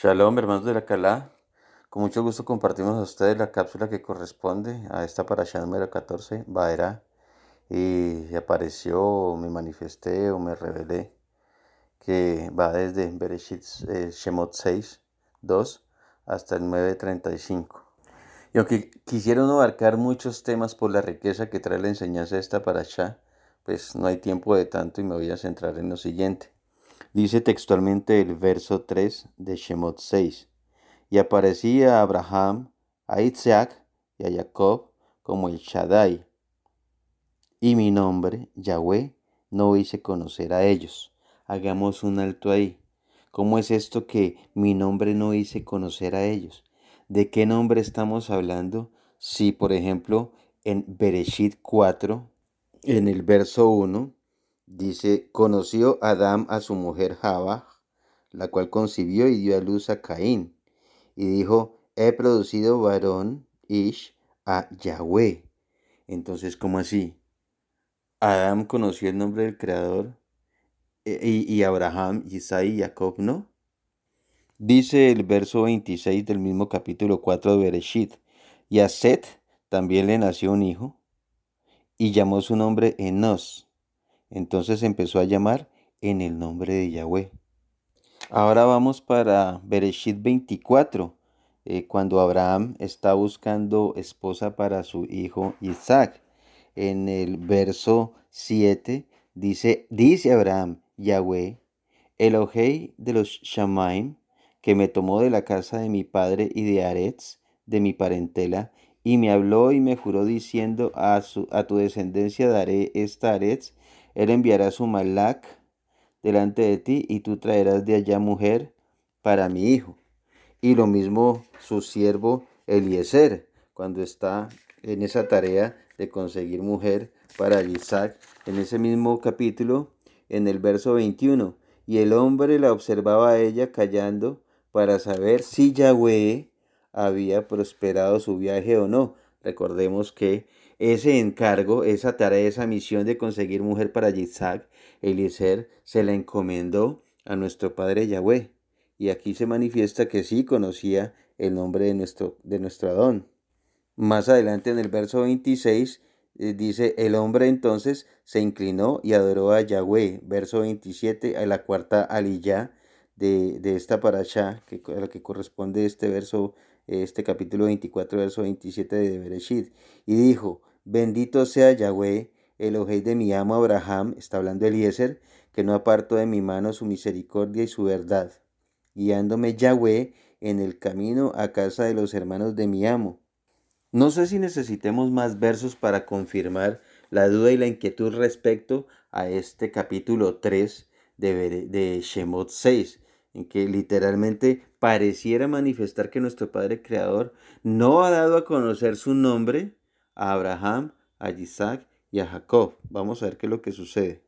Shalom, hermanos de la Calá. Con mucho gusto compartimos a ustedes la cápsula que corresponde a esta parasha número 14, Baera. Y apareció, me manifesté o me revelé que va desde Bereshit eh, Shemot 6, 2 hasta el 9.35. Y aunque quisiera abarcar muchos temas por la riqueza que trae la enseñanza de esta parasha, pues no hay tiempo de tanto y me voy a centrar en lo siguiente. Dice textualmente el verso 3 de Shemot 6. Y aparecía a Abraham, a Isaac y a Jacob como el Shaddai. Y mi nombre, Yahweh, no hice conocer a ellos. Hagamos un alto ahí. ¿Cómo es esto que mi nombre no hice conocer a ellos? ¿De qué nombre estamos hablando? Si, por ejemplo, en Bereshit 4, en el verso 1, Dice, conoció Adán a su mujer Java, la cual concibió y dio a luz a Caín. Y dijo, he producido varón, Ish, a Yahweh. Entonces, ¿cómo así? Adán conoció el nombre del Creador e, y, y Abraham, Isaac y Jacob no. Dice el verso 26 del mismo capítulo 4 de Bereshit, y a Set también le nació un hijo, y llamó su nombre Enos entonces empezó a llamar en el nombre de Yahweh. Ahora vamos para Bereshit 24, eh, cuando Abraham está buscando esposa para su hijo Isaac. En el verso 7 dice, dice Abraham, Yahweh, Elohei de los Shamaim, que me tomó de la casa de mi padre y de Aretz, de mi parentela, y me habló y me juró diciendo, a, su, a tu descendencia daré esta Aretz él enviará su malac delante de ti y tú traerás de allá mujer para mi hijo. Y lo mismo su siervo Eliezer, cuando está en esa tarea de conseguir mujer para Isaac, en ese mismo capítulo, en el verso 21. Y el hombre la observaba a ella callando para saber si Yahweh había prosperado su viaje o no. Recordemos que ese encargo, esa tarea, esa misión de conseguir mujer para Yitzhak, Eliezer se la encomendó a nuestro padre Yahweh. Y aquí se manifiesta que sí conocía el nombre de nuestro, de nuestro Adón. Más adelante en el verso 26 eh, dice, el hombre entonces se inclinó y adoró a Yahweh. Verso 27, a la cuarta aliyah de, de esta parasha, que, a la que corresponde este verso, este capítulo 24, verso 27 de Bereshit. Y dijo, Bendito sea Yahweh, el ojey de mi amo Abraham, está hablando Eliezer, que no apartó de mi mano su misericordia y su verdad, guiándome Yahweh en el camino a casa de los hermanos de mi amo. No sé si necesitemos más versos para confirmar la duda y la inquietud respecto a este capítulo 3 de, de Shemot 6, en que literalmente pareciera manifestar que nuestro Padre Creador no ha dado a conocer su nombre a Abraham, a Isaac y a Jacob. Vamos a ver qué es lo que sucede.